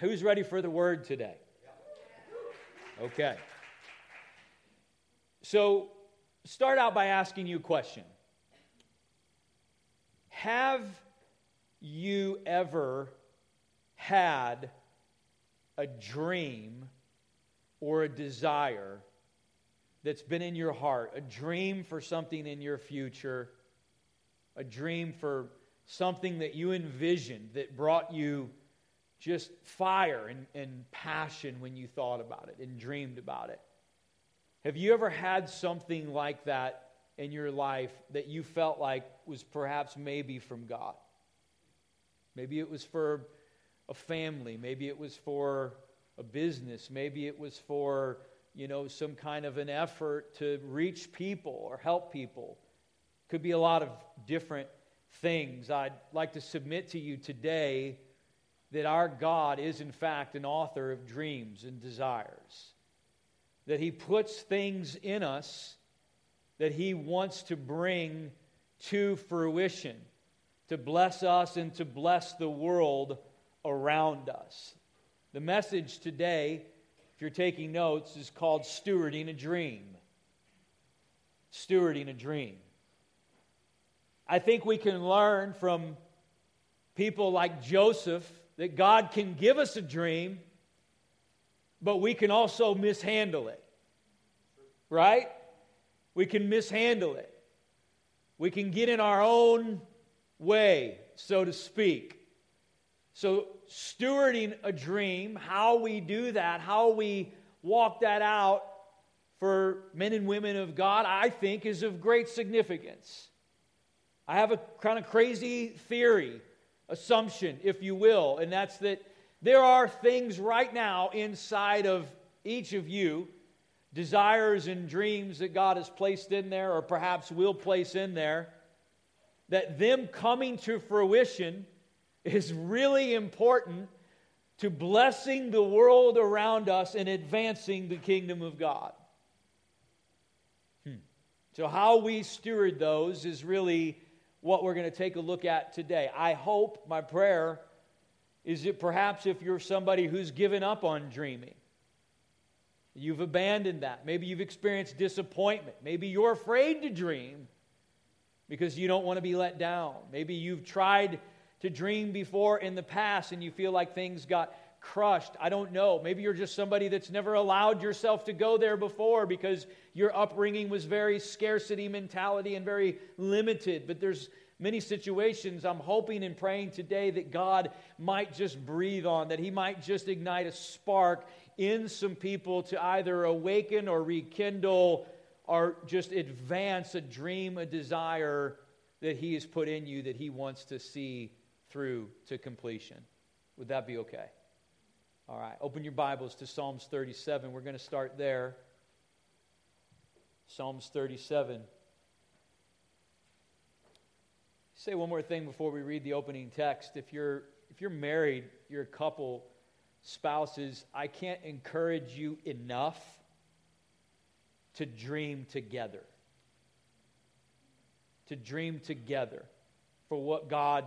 Who's ready for the word today? Okay. So, start out by asking you a question Have you ever had a dream or a desire that's been in your heart, a dream for something in your future, a dream for something that you envisioned that brought you just fire and, and passion when you thought about it and dreamed about it. Have you ever had something like that in your life that you felt like was perhaps maybe from God? Maybe it was for a family, maybe it was for a business, maybe it was for, you know, some kind of an effort to reach people or help people. Could be a lot of different things. I'd like to submit to you today that our God is, in fact, an author of dreams and desires. That He puts things in us that He wants to bring to fruition, to bless us and to bless the world around us. The message today, if you're taking notes, is called Stewarding a Dream. Stewarding a Dream. I think we can learn from people like Joseph that God can give us a dream, but we can also mishandle it. Right? We can mishandle it. We can get in our own way, so to speak. So, stewarding a dream, how we do that, how we walk that out for men and women of God, I think is of great significance. I have a kind of crazy theory assumption, if you will, and that's that there are things right now inside of each of you, desires and dreams that God has placed in there, or perhaps will place in there, that them coming to fruition is really important to blessing the world around us and advancing the kingdom of God. Hmm. So, how we steward those is really what we're going to take a look at today. I hope, my prayer is that perhaps if you're somebody who's given up on dreaming, you've abandoned that. Maybe you've experienced disappointment. Maybe you're afraid to dream because you don't want to be let down. Maybe you've tried to dream before in the past and you feel like things got crushed. I don't know. Maybe you're just somebody that's never allowed yourself to go there before because your upbringing was very scarcity mentality and very limited. But there's many situations I'm hoping and praying today that God might just breathe on, that He might just ignite a spark in some people to either awaken or rekindle or just advance a dream, a desire that He has put in you that He wants to see through to completion. Would that be okay? All right, open your Bibles to Psalms 37. We're going to start there. Psalms 37. Say one more thing before we read the opening text. If you're if you're married, you're a couple, spouses, I can't encourage you enough to dream together. To dream together for what God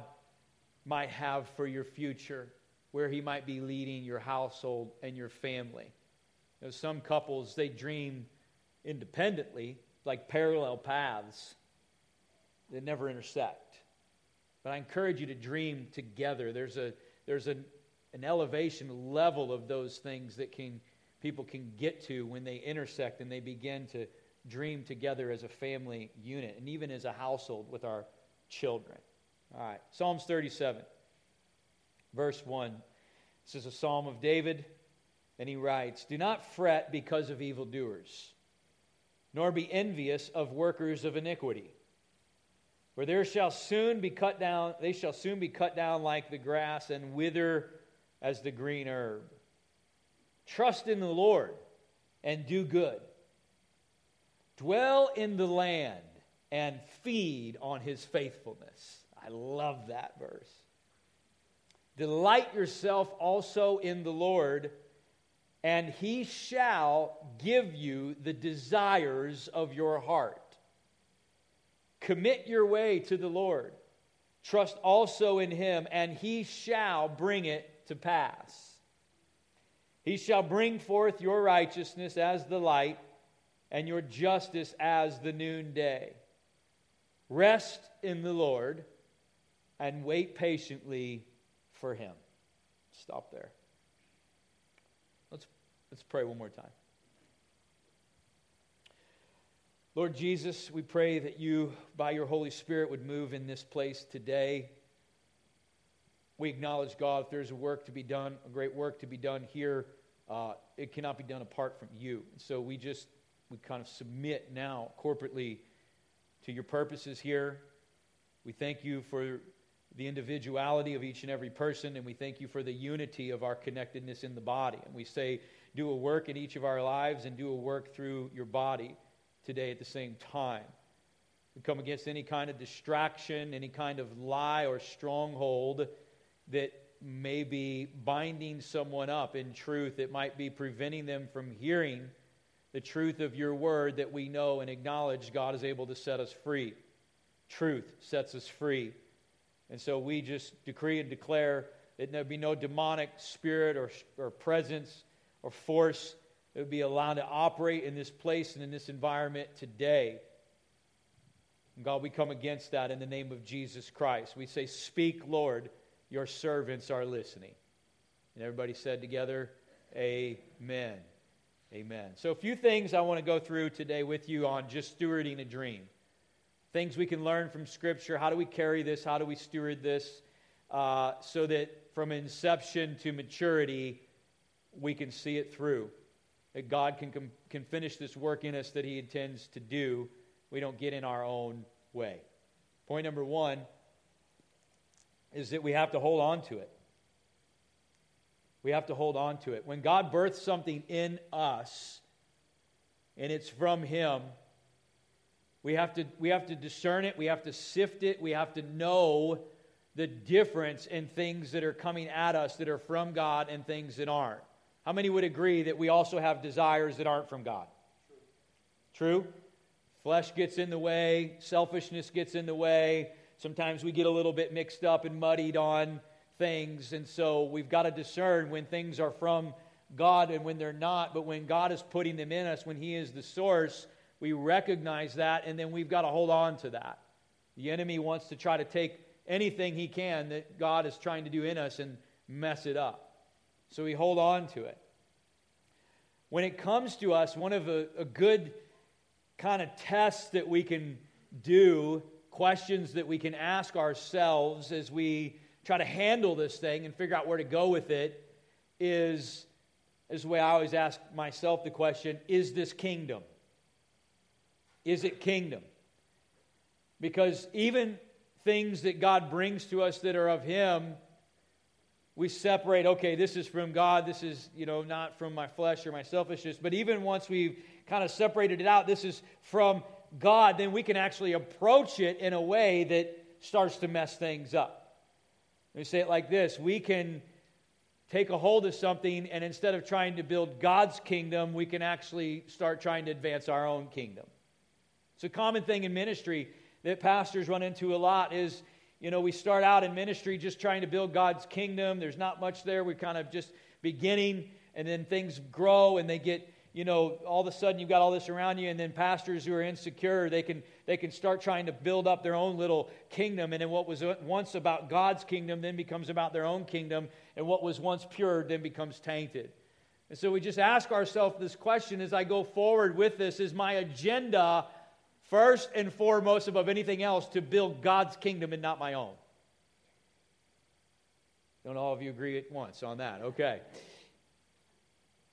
might have for your future where he might be leading your household and your family. You know, some couples, they dream independently, like parallel paths that never intersect. But I encourage you to dream together. There's, a, there's an, an elevation level of those things that can, people can get to when they intersect and they begin to dream together as a family unit and even as a household with our children. All right, Psalms 37 verse 1. This is a psalm of David, and he writes Do not fret because of evildoers, nor be envious of workers of iniquity. For there shall soon be cut down, they shall soon be cut down like the grass and wither as the green herb. Trust in the Lord and do good. Dwell in the land and feed on his faithfulness. I love that verse. Delight yourself also in the Lord, and he shall give you the desires of your heart. Commit your way to the Lord. Trust also in him, and he shall bring it to pass. He shall bring forth your righteousness as the light, and your justice as the noonday. Rest in the Lord and wait patiently for him. Stop there. Let's, let's pray one more time. Lord Jesus, we pray that you, by your Holy Spirit, would move in this place today. We acknowledge, God, if there's a work to be done, a great work to be done here, uh, it cannot be done apart from you. And so we just, we kind of submit now corporately to your purposes here. We thank you for the individuality of each and every person, and we thank you for the unity of our connectedness in the body. And we say, do a work in each of our lives and do a work through your body today at the same time. We come against any kind of distraction, any kind of lie or stronghold that may be binding someone up in truth. It might be preventing them from hearing the truth of your word that we know and acknowledge God is able to set us free. Truth sets us free. And so we just decree and declare that there be no demonic spirit or, or presence or force that would be allowed to operate in this place and in this environment today. And God, we come against that in the name of Jesus Christ. We say, Speak, Lord your servants are listening. And everybody said together, Amen. Amen. So, a few things I want to go through today with you on just stewarding a dream. Things we can learn from Scripture. How do we carry this? How do we steward this? Uh, so that from inception to maturity, we can see it through. That God can, can finish this work in us that He intends to do. We don't get in our own way. Point number one is that we have to hold on to it. We have to hold on to it. When God births something in us and it's from Him, we have to, we have to discern it, we have to sift it, we have to know the difference in things that are coming at us that are from God and things that aren't. How many would agree that we also have desires that aren't from God? True? True? Flesh gets in the way, selfishness gets in the way, Sometimes we get a little bit mixed up and muddied on things, and so we've got to discern when things are from God and when they're not. But when God is putting them in us, when He is the source, we recognize that, and then we've got to hold on to that. The enemy wants to try to take anything he can that God is trying to do in us and mess it up. So we hold on to it. When it comes to us, one of a, a good kind of tests that we can do questions that we can ask ourselves as we try to handle this thing and figure out where to go with it is, is the way I always ask myself the question is this kingdom? Is it kingdom? Because even things that God brings to us that are of Him, we separate, okay, this is from God, this is, you know, not from my flesh or my selfishness. But even once we've kind of separated it out, this is from God, then we can actually approach it in a way that starts to mess things up. Let me say it like this we can take a hold of something, and instead of trying to build God's kingdom, we can actually start trying to advance our own kingdom. It's a common thing in ministry that pastors run into a lot is you know we start out in ministry just trying to build god's kingdom there's not much there we're kind of just beginning and then things grow and they get you know, all of a sudden you've got all this around you, and then pastors who are insecure, they can, they can start trying to build up their own little kingdom. And then what was once about God's kingdom then becomes about their own kingdom, and what was once pure then becomes tainted. And so we just ask ourselves this question as I go forward with this is my agenda, first and foremost, above anything else, to build God's kingdom and not my own? Don't all of you agree at once on that? Okay.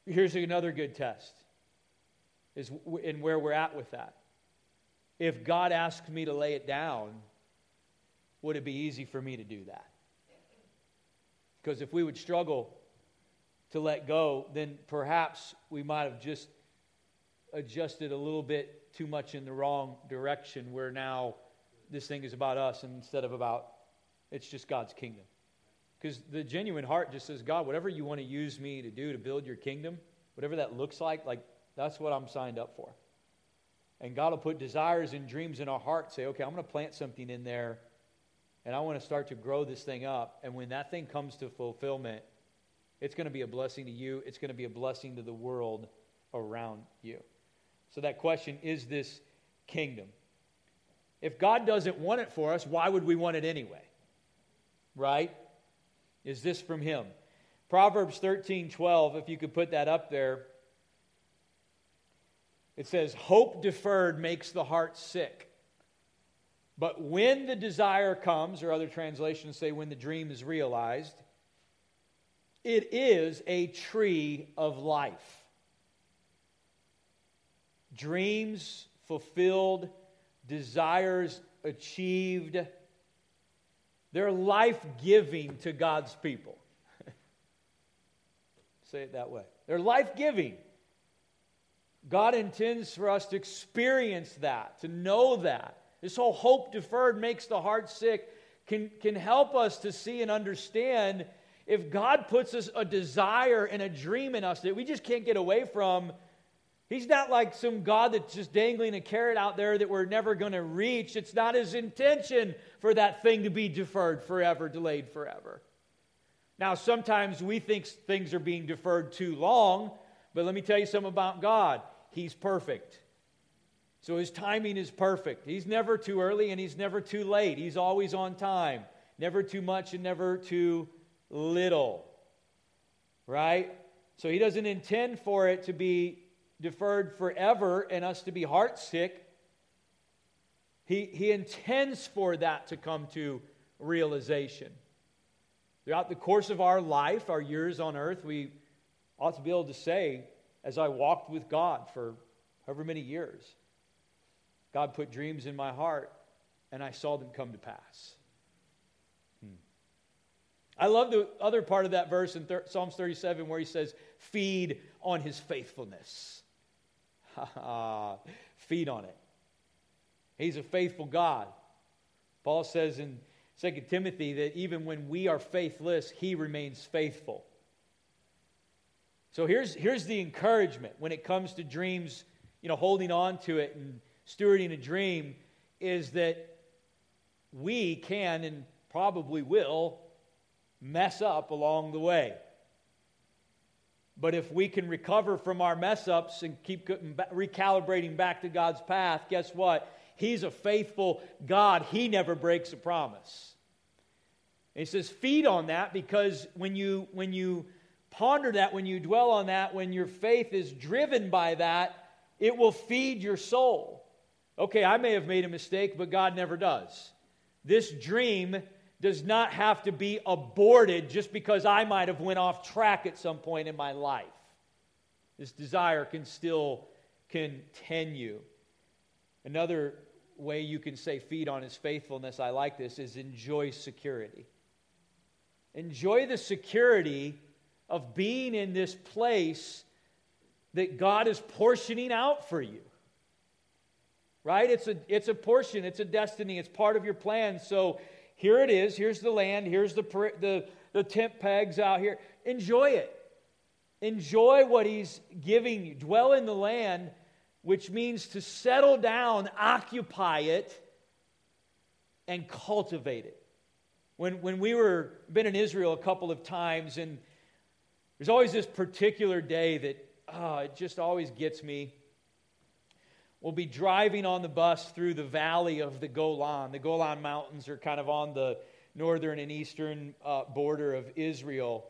Here's another good test is in where we're at with that. If God asked me to lay it down, would it be easy for me to do that? Because if we would struggle to let go, then perhaps we might have just adjusted a little bit too much in the wrong direction where now this thing is about us instead of about it's just God's kingdom. Because the genuine heart just says, God, whatever you want to use me to do to build your kingdom, whatever that looks like, like that's what I'm signed up for. And God will put desires and dreams in our heart, say, okay, I'm going to plant something in there, and I want to start to grow this thing up. And when that thing comes to fulfillment, It's going to be a blessing to you, it's going to be a blessing to the world around you. So, that question is this kingdom? If God doesn't want it for us, why would we want it anyway? Right? Is this from Him? Proverbs 13 12, if you could put that up there, it says, Hope deferred makes the heart sick. But when the desire comes, or other translations say when the dream is realized, it is a tree of life. Dreams fulfilled, desires achieved, they're life giving to God's people. Say it that way. They're life giving. God intends for us to experience that, to know that. This whole hope deferred makes the heart sick can, can help us to see and understand if God puts us a desire and a dream in us that we just can't get away from. He's not like some God that's just dangling a carrot out there that we're never going to reach. It's not his intention for that thing to be deferred forever, delayed forever. Now, sometimes we think things are being deferred too long, but let me tell you something about God. He's perfect. So his timing is perfect. He's never too early and he's never too late. He's always on time. Never too much and never too little. Right? So he doesn't intend for it to be deferred forever and us to be heartsick. He, he intends for that to come to realization. Throughout the course of our life, our years on earth, we ought to be able to say, as I walked with God for however many years, God put dreams in my heart and I saw them come to pass. Hmm. I love the other part of that verse in Psalms 37 where he says, Feed on his faithfulness. Feed on it. He's a faithful God. Paul says in 2 Timothy that even when we are faithless, he remains faithful. So here's, here's the encouragement when it comes to dreams, you know, holding on to it and stewarding a dream is that we can and probably will mess up along the way. But if we can recover from our mess ups and keep recalibrating back to God's path, guess what? He's a faithful God. He never breaks a promise. And he says, feed on that because when you, when you ponder that, when you dwell on that, when your faith is driven by that, it will feed your soul. Okay, I may have made a mistake, but God never does. This dream does not have to be aborted just because I might have went off track at some point in my life. This desire can still continue. Another way you can say feed on his faithfulness, I like this, is enjoy security. Enjoy the security of being in this place that God is portioning out for you. Right? It's a, it's a portion, it's a destiny, it's part of your plan. So here it is. Here's the land. Here's the, the, the tent pegs out here. Enjoy it. Enjoy what he's giving you. Dwell in the land, which means to settle down, occupy it, and cultivate it. When, when we were been in Israel a couple of times, and there's always this particular day that oh, it just always gets me. We'll be driving on the bus through the valley of the Golan. The Golan Mountains are kind of on the northern and eastern uh, border of Israel.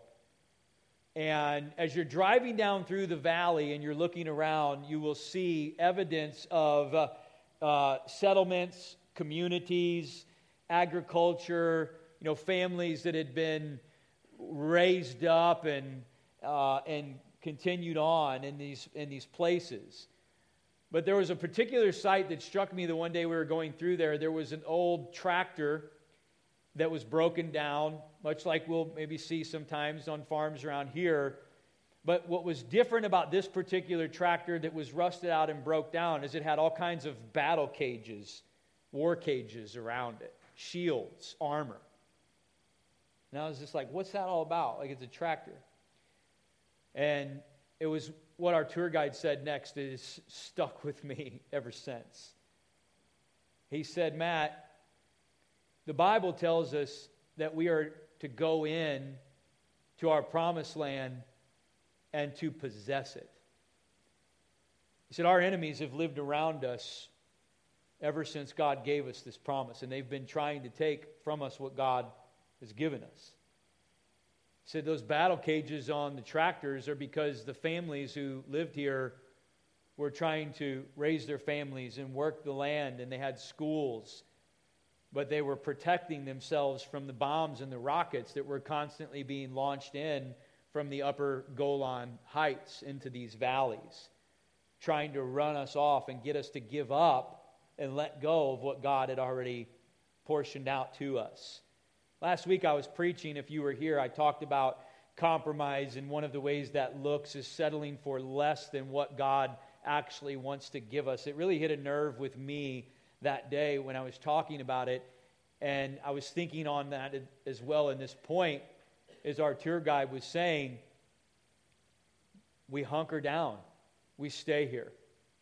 And as you're driving down through the valley and you're looking around, you will see evidence of uh, uh, settlements, communities, agriculture, you know, families that had been raised up and, uh, and continued on in these, in these places. But there was a particular site that struck me the one day we were going through there. There was an old tractor that was broken down, much like we'll maybe see sometimes on farms around here. But what was different about this particular tractor that was rusted out and broke down is it had all kinds of battle cages, war cages around it, shields, armor. And I was just like, what's that all about? Like it's a tractor. And it was what our tour guide said next is stuck with me ever since. He said, Matt, the Bible tells us that we are to go in to our promised land and to possess it. He said, Our enemies have lived around us ever since God gave us this promise, and they've been trying to take from us what God has given us. Said, Those battle cages on the tractors are because the families who lived here were trying to raise their families and work the land, and they had schools, but they were protecting themselves from the bombs and the rockets that were constantly being launched in from the upper Golan heights into these valleys, trying to run us off and get us to give up and let go of what God had already portioned out to us. Last week I was preaching, if you were here, I talked about compromise, and one of the ways that looks is settling for less than what God actually wants to give us. It really hit a nerve with me that day when I was talking about it, and I was thinking on that as well. In this point as our tour guide was saying, we hunker down, we stay here,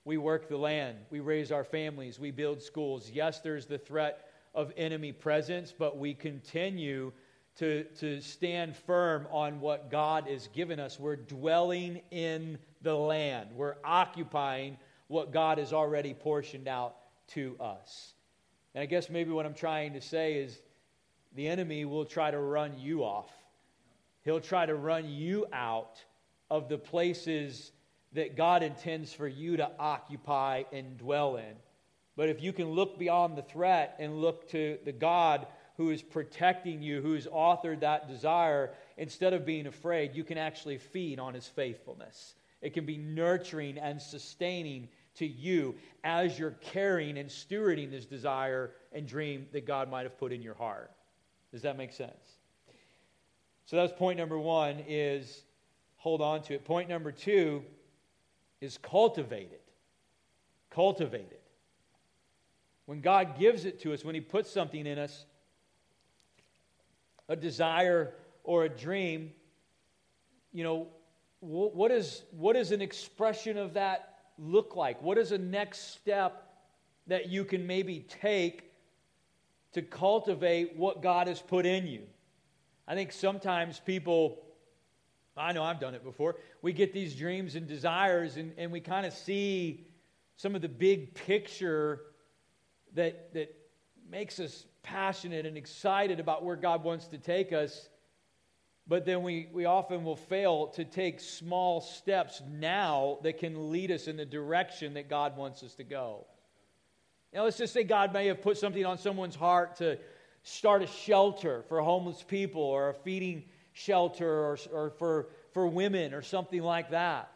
we work the land, we raise our families, we build schools. Yes, there's the threat of enemy presence, but we continue to, to stand firm on what God has given us. We're dwelling in the land, we're occupying what God has already portioned out to us. And I guess maybe what I'm trying to say is the enemy will try to run you off He'll try to run you out of the places that God intends for you to occupy and dwell in. But if you can look beyond the threat and look to the God who is protecting you, who has authored that desire, instead of being afraid, you can actually feed on his faithfulness. It can be nurturing and sustaining to you as you're carrying and stewarding this desire and dream that God might have put in your heart. Does that make sense? So that's point number one is hold on to it. Point number two is cultivate it. Cultivate it. When God gives it to us, when He puts something in us, a desire or a dream, you know, what, is, what does an expression of that look like? What is a next step that you can maybe take to cultivate what God has put in you? I think sometimes people, I know I've done it before, we get these dreams and desires and, and we kind of see some of the big picture that, that makes us passionate and excited about where God wants to take us. But then we, we often will fail to take small steps now that can lead us in the direction that God wants us to go. Now, let's just say God may have put something on someone's heart to, start a shelter for homeless people or a feeding shelter or, or for, for women or something like that.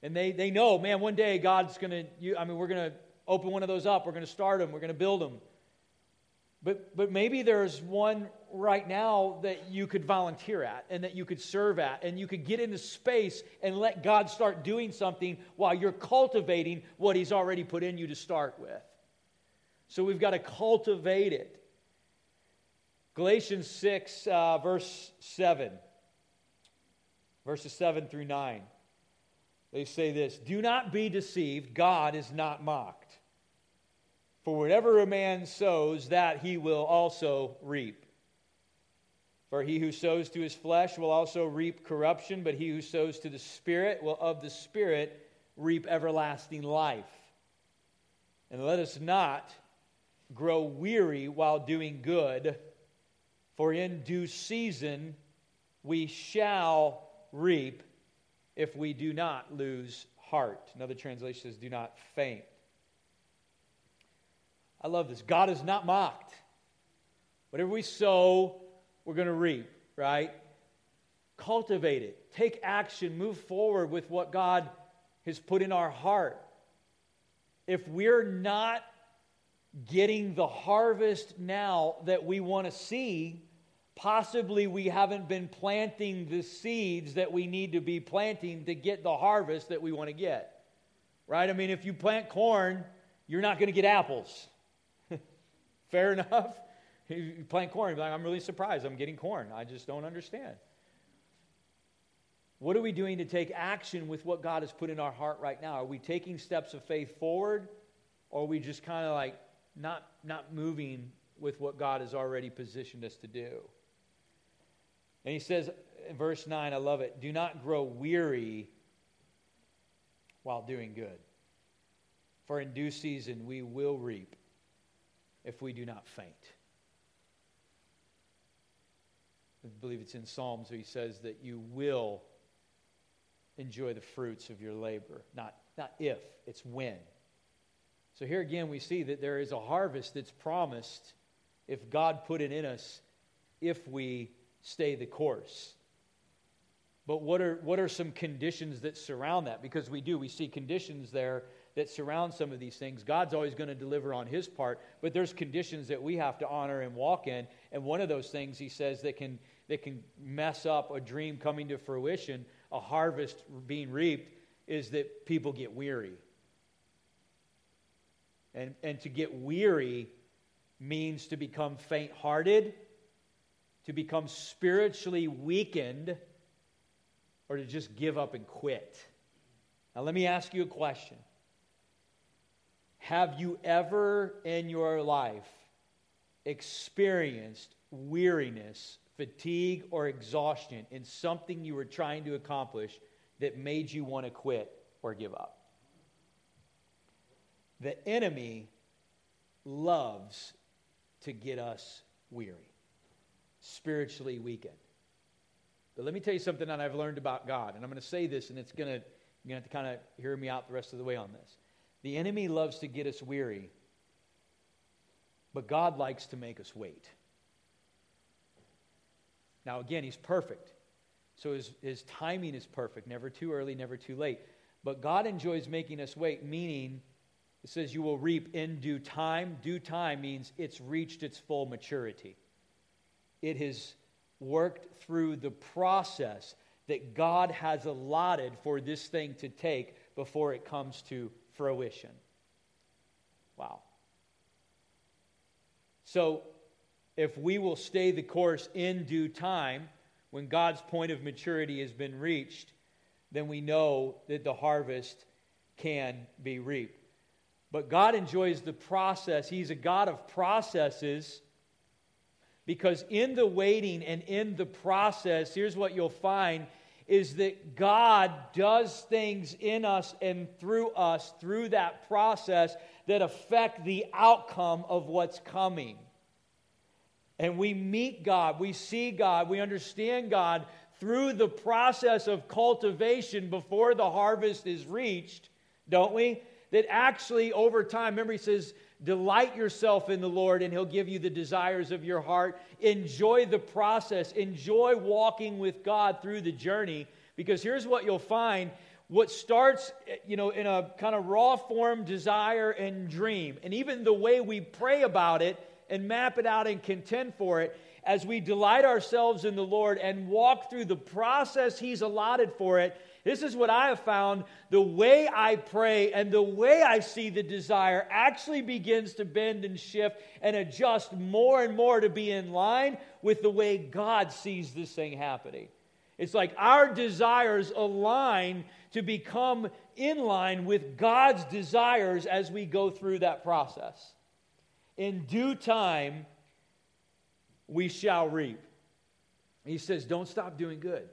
And they, they know, man, one day God's going to, I mean, we're going to open one of those up. We're going to start them. We're going to build them. But, but maybe there's one right now that you could volunteer at and that you could serve at and you could get into space and let God start doing something while you're cultivating what He's already put in you to start with. So we've got to cultivate it. Galatians 6, uh, verse 7, verses 7 through 9. They say this Do not be deceived, God is not mocked. For whatever a man sows, that he will also reap. For he who sows to his flesh will also reap corruption, but he who sows to the Spirit will of the Spirit reap everlasting life. And let us not grow weary while doing good for in due season we shall reap if we do not lose heart. Another translation says, do not faint. I love this. God is not mocked. Whatever we sow, we're going to reap, right? Cultivate it. Take action. Move forward with what God has put in our heart. If we're not getting the harvest now that we want to see, possibly we haven't been planting the seeds that we need to be planting to get the harvest that we want to get. Right? I mean, if you plant corn, you're not going to get apples. Fair enough? You plant corn, like, I'm really surprised I'm getting corn. I just don't understand. What are we doing to take action with what God has put in our heart right now? Are we taking steps of faith forward, or are we just kind of like not, not moving with what God has already positioned us to do? And he says, in verse 9, I love it. Do not grow weary while doing good. For in due season we will reap if we do not faint. I believe it's in Psalms where he says that you will enjoy the fruits of your labor. Not, not if, it's when. So here again, we see that there is a harvest that's promised if God put it in us if we stay the course. But what are, what are some conditions that surround that? Because we do, we see conditions there that surround some of these things. God's always going to deliver on his part, but there's conditions that we have to honor and walk in. And one of those things he says that can, that can mess up a dream coming to fruition, a harvest being reaped, is that people get weary. And, and to get weary means to become faint hearted, to become spiritually weakened, or to just give up and quit. Now, let me ask you a question. Have you ever in your life experienced weariness, fatigue, or exhaustion in something you were trying to accomplish that made you want to quit or give up? The enemy loves to get us weary, spiritually weakened. But let me tell you something that I've learned about God, and I'm going to say this, and it's going to you're going to have to kind of hear me out the rest of the way on this. The enemy loves to get us weary, but God likes to make us wait. Now, again, he's perfect. So his, his timing is perfect, never too early, never too late. But God enjoys making us wait, meaning it says you will reap in due time. Due time means it's reached its full maturity. It has worked through the process that God has allotted for this thing to take before it comes to fruition. Wow. So, if we will stay the course in due time, when God's point of maturity has been reached, then we know that the harvest can be reaped. But God enjoys the process. He's a God of processes because in the waiting and in the process, here's what you'll find is that God does things in us and through us through that process that affect the outcome of what's coming. And we meet God, we see God, we understand God through the process of cultivation before the harvest is reached, don't we? that actually over time, remember, he says, delight yourself in the Lord and he'll give you the desires of your heart. Enjoy the process, enjoy walking with God through the journey, because here's what you'll find what starts you know in a kind of raw form desire and dream and even the way we pray about it and map it out and contend for it as we delight ourselves in the lord and walk through the process he's allotted for it this is what I have found. The way I pray and the way I see the desire actually begins to bend and shift and adjust more and more to be in line with the way God sees this thing happening. It's like our desires align to become in line with God's desires as we go through that process. In due time, we shall reap. He says, Don't stop doing good.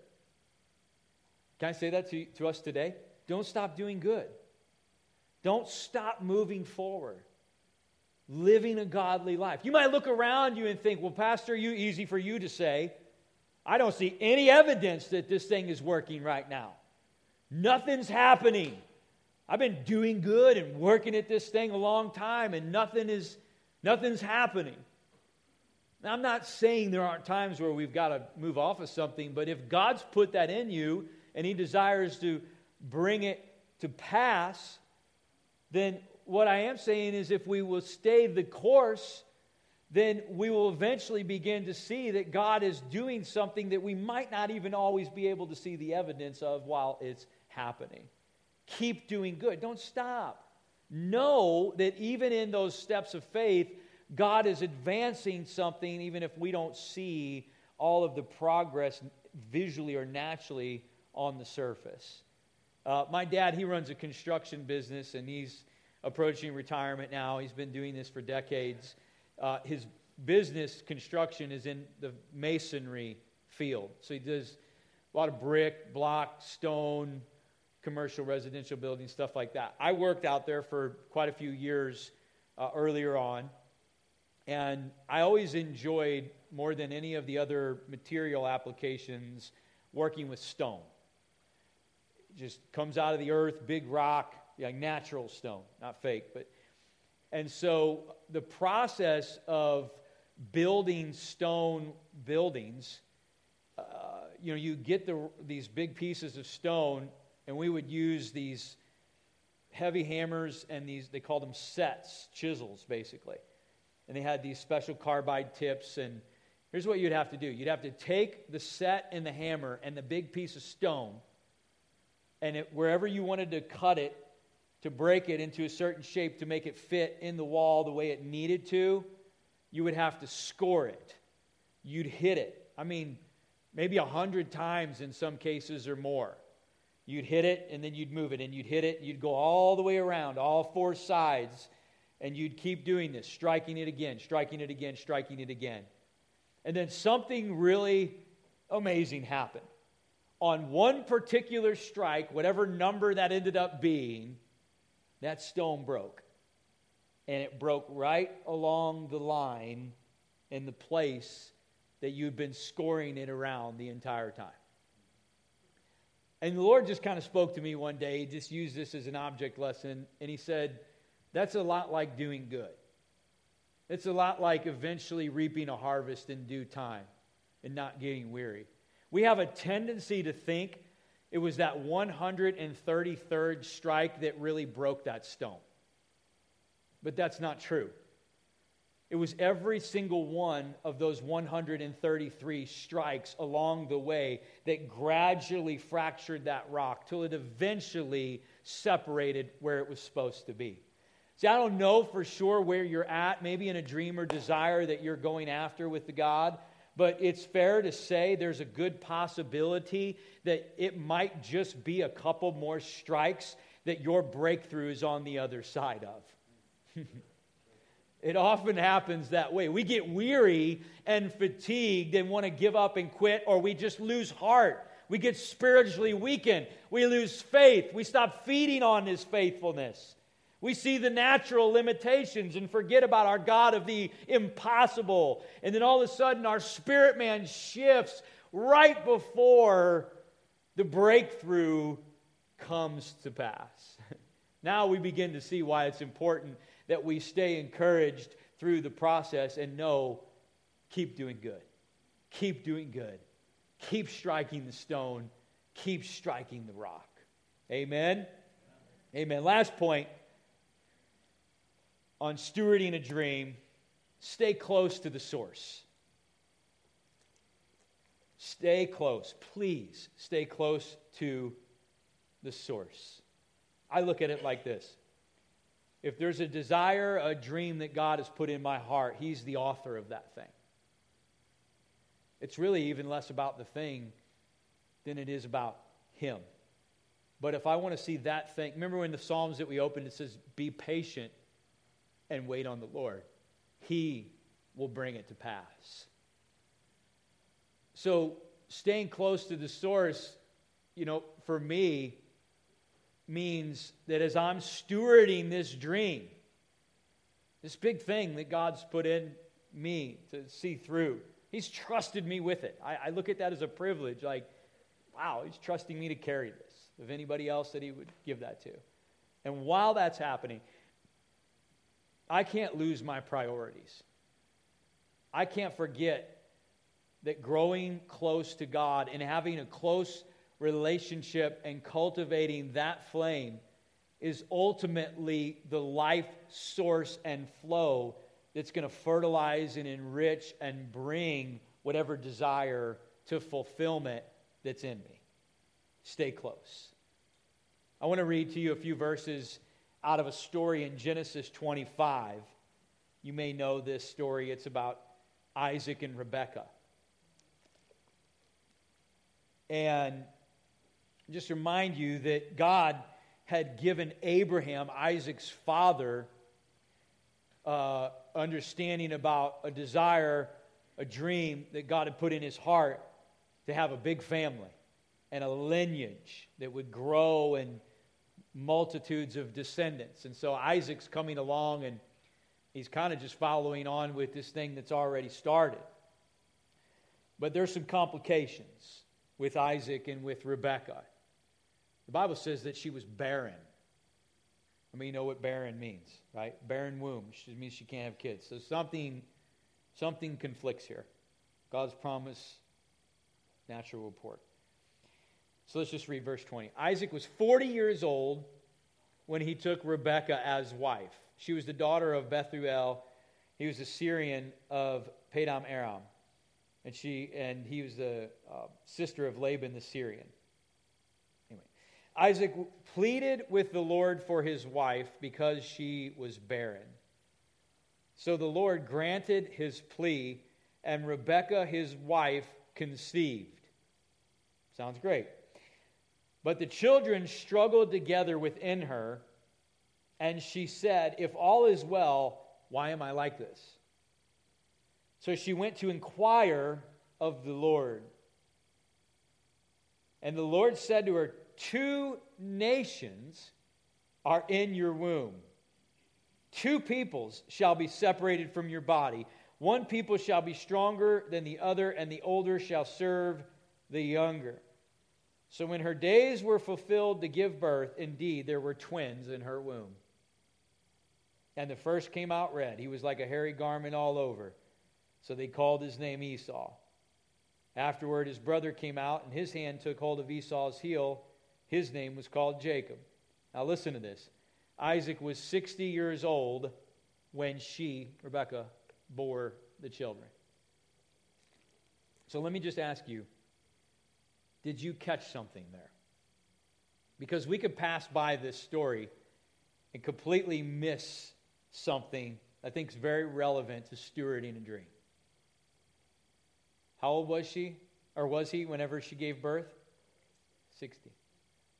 Can I say that to, to us today? Don't stop doing good. Don't stop moving forward, living a godly life. You might look around you and think, well, Pastor, you easy for you to say. I don't see any evidence that this thing is working right now. Nothing's happening. I've been doing good and working at this thing a long time, and nothing is nothing's happening. Now, I'm not saying there aren't times where we've got to move off of something, but if God's put that in you and He desires to bring it to pass, then what I am saying is if we will stay the course, then we will eventually begin to see that God is doing something that we might not even always be able to see the evidence of while it's happening. Keep doing good. Don't stop. Know that even in those steps of faith, God is advancing something, even if we don't see all of the progress visually or naturally on the surface. Uh, my dad, he runs a construction business and he's approaching retirement now. He's been doing this for decades. Uh, his business construction is in the masonry field. So he does A lot of brick, block, stone, commercial, residential buildings, stuff like that. I worked out there for quite a few years uh, earlier on, and I always enjoyed more than any of the other material applications working with stone. Just comes out of the earth, big rock, like natural stone, not fake, but and so the process of building stone buildings, uh, you know, you get the, these big pieces of stone, and we would use these heavy hammers and these, they called them sets, chisels, basically. And they had these special carbide tips. And here's what you'd have to do you'd have to take the set and the hammer and the big piece of stone, and it, wherever you wanted to cut it, to break it into a certain shape to make it fit in the wall the way it needed to, you would have to score it. You'd hit it. I mean, maybe a hundred times in some cases or more. You'd hit it and then you'd move it and you'd hit it. And You'd go all the way around, all four sides, and you'd keep doing this, striking it again, striking it again, striking it again. And then something really amazing happened. On one particular strike, whatever number that ended up being, that stone broke. And it broke right along the line in the place that you've been scoring it around the entire time. And the Lord just kind of spoke to me one day, he just used this as an object lesson, and He said, That's a lot like doing good. It's a lot like eventually reaping a harvest in due time and not getting weary. We have a tendency to think it was that 133rd strike that really broke that stone. But that's not true. It was every single one of those 133 strikes along the way that gradually fractured that rock till it eventually separated where it was supposed to be. See, I don't know for sure where you're at, maybe in a dream or desire that you're going after with the God, but it's fair to say there's a good possibility that it might just be a couple more strikes that your breakthrough is on the other side of. it often happens that way. We get weary and fatigued and want to give up and quit, or we just lose heart. We get spiritually weakened. We lose faith. We stop feeding on His faithfulness. We see the natural limitations and forget about our God of the impossible. And then all of a sudden, our spirit man shifts right before the breakthrough comes to pass. now we begin to see why it's important that we stay encouraged through the process and know keep doing good. Keep doing good. Keep striking the stone. Keep striking the rock. Amen. Amen. Last point on stewarding a dream, stay close to the source. Stay close. Please stay close to the source. I look at it like this if there's a desire, a dream that God has put in my heart, He's the author of that thing. It's really even less about the thing than it is about Him. But if I want to see that thing, remember when the Psalms that we opened, it says, Be patient and wait on the Lord. He will bring it to pass. So, staying close to the source, you know, for me, means that as I'm stewarding this dream, this big thing that God's put in me to see through, He's trusted me with it. I, I look at that as a privilege. Like, wow, He's trusting me to carry this. Of anybody else that He would give that to. And while that's happening, I can't lose my priorities. I can't forget that growing close to God and having a close relationship and cultivating that flame is ultimately the life source and flow that's going to fertilize and enrich and bring whatever desire to fulfillment that's in me. Stay close. I want to read to you a few verses out of a story in Genesis 25. You may know this story. It's about Isaac and Rebekah. And just remind you that God had given Abraham, Isaac's father, uh, understanding about a desire, a dream that God had put in his heart to have a big family. and a lineage that would grow and multitudes of descendants. And so Isaac's coming along and he's kind of just following on with this thing that's already started. But there's some complications with Isaac and with Rebekah. The Bible says that she was barren. I mean, you know what barren means, right? Barren womb. It means she can't have kids. So something, something conflicts here. God's promise, natural report. So let's just read verse 20. Isaac was 40 years old when he took Rebekah as wife. She was the daughter of Bethuel. He was a Syrian of Padan Aram. And, she, and he was the uh, sister of Laban the Syrian. Anyway, Isaac pleaded with the Lord for his wife because she was barren. So the Lord granted his plea, and Rebekah, his wife, conceived. Sounds great. But the children struggled together within her, and she said, If all is well, why am I like this? So she went to inquire of the Lord. And the Lord said to her, Two nations are in your womb. Two peoples shall be separated from your body. One people shall be stronger than the other, and the older shall serve the younger. So when her days were fulfilled to give birth, indeed, there were twins in her womb. And the first came out red. He was like a hairy garment all over. So they called his name Esau. Afterward, his brother came out, and his hand took hold of Esau's heel. His name was called Jacob. Now, listen to this Isaac was 60 years old when she, Rebekah, bore the children. So let me just ask you did you catch something there? Because we could pass by this story and completely miss something I think is very relevant to stewarding a dream. How old was she, or was he, whenever she gave birth? 60.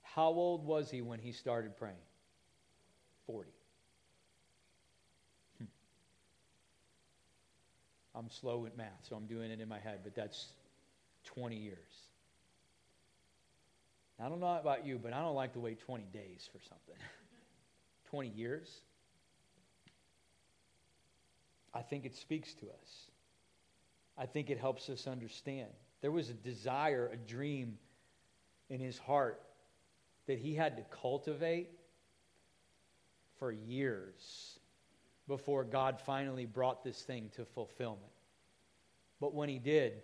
How old was he when he started praying? 40. Hmm. I'm slow with math, so I'm doing it in my head, but that's 20 years. I don't know about you, but I don't like to wait 20 days for something. 20 years? I think it speaks to us. I think it helps us understand. There was a desire, a dream in his heart that he had to cultivate for years before God finally brought this thing to fulfillment. But when he did,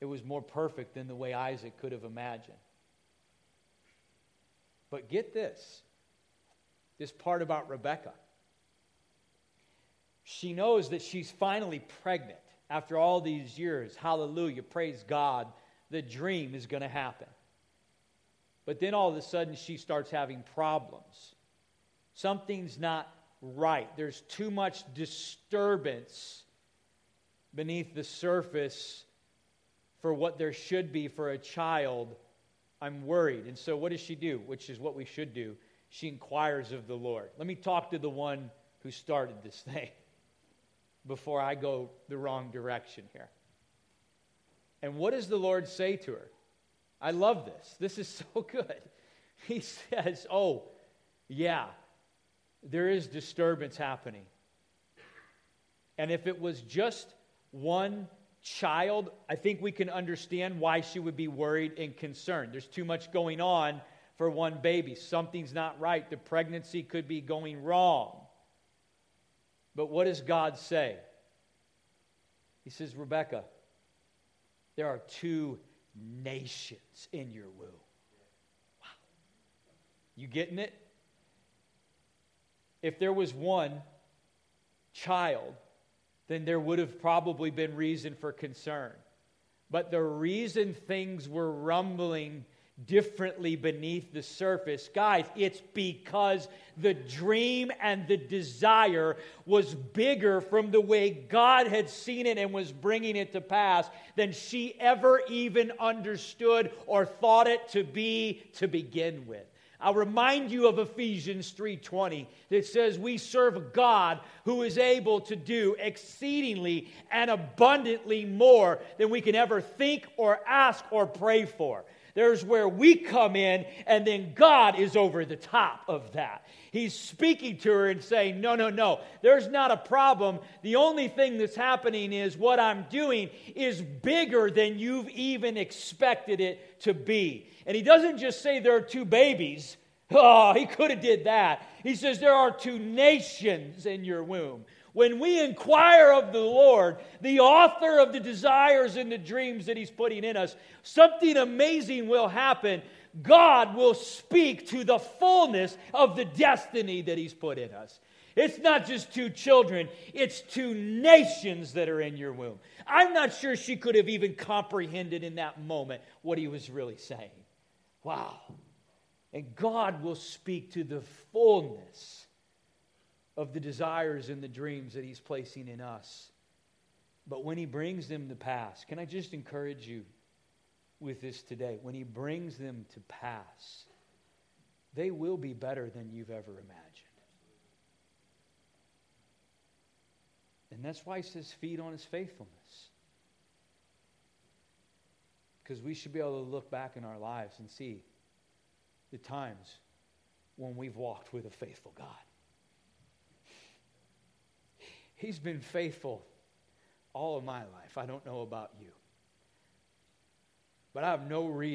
it was more perfect than the way Isaac could have imagined. But get this this part about Rebecca. She knows that she's finally pregnant after all these years. Hallelujah. Praise God. The dream is going to happen. But then all of a sudden, she starts having problems. Something's not right. There's too much disturbance beneath the surface for what there should be for a child I'm worried. And so, what does she do? Which is what we should do. She inquires of the Lord. Let me talk to the one who started this thing before I go the wrong direction here. And what does the Lord say to her? I love this. This is so good. He says, Oh, yeah, there is disturbance happening. And if it was just one child, I think we can understand why she would be worried and concerned. There's too much going on for one baby. Something's not right. The pregnancy could be going wrong. But what does God say? He says, Rebecca, there are two nations in your womb. Wow. You getting it? If there was one child then there would have probably been reason for concern. But the reason things were rumbling differently beneath the surface, guys, it's because the dream and the desire was bigger from the way God had seen it and was bringing it to pass than she ever even understood or thought it to be to begin with. I'll remind you of Ephesians 3:20 that says we serve a God who is able to do exceedingly and abundantly more than we can ever think or ask or pray for. There's where we come in, and then God is over the top of that. He's speaking to her and saying, No, no, no, there's not a problem. The only thing that's happening is what I'm doing is bigger than you've even expected it to be. And he doesn't just say there are two babies. Oh, he could have did that. He says there are two nations in your womb. When we inquire of the Lord, the author of the desires and the dreams that He's putting in us, something amazing will happen. God will speak to the fullness of the destiny that He's put in us. It's not just two children, it's two nations that are in your womb. I'm not sure she could have even comprehended in that moment what he was really saying. Wow. And God will speak to the fullness of the desires and the dreams that He's placing in us. But when He brings them to pass, can I just encourage you with this today? When He brings them to pass, they will be better than you've ever imagined. And that's why He says, feed on His faithfulness. Because we should be able to look back in our lives and see the times when we've walked with a faithful God. He's been faithful all of my life. I don't know about you. But I have no reason.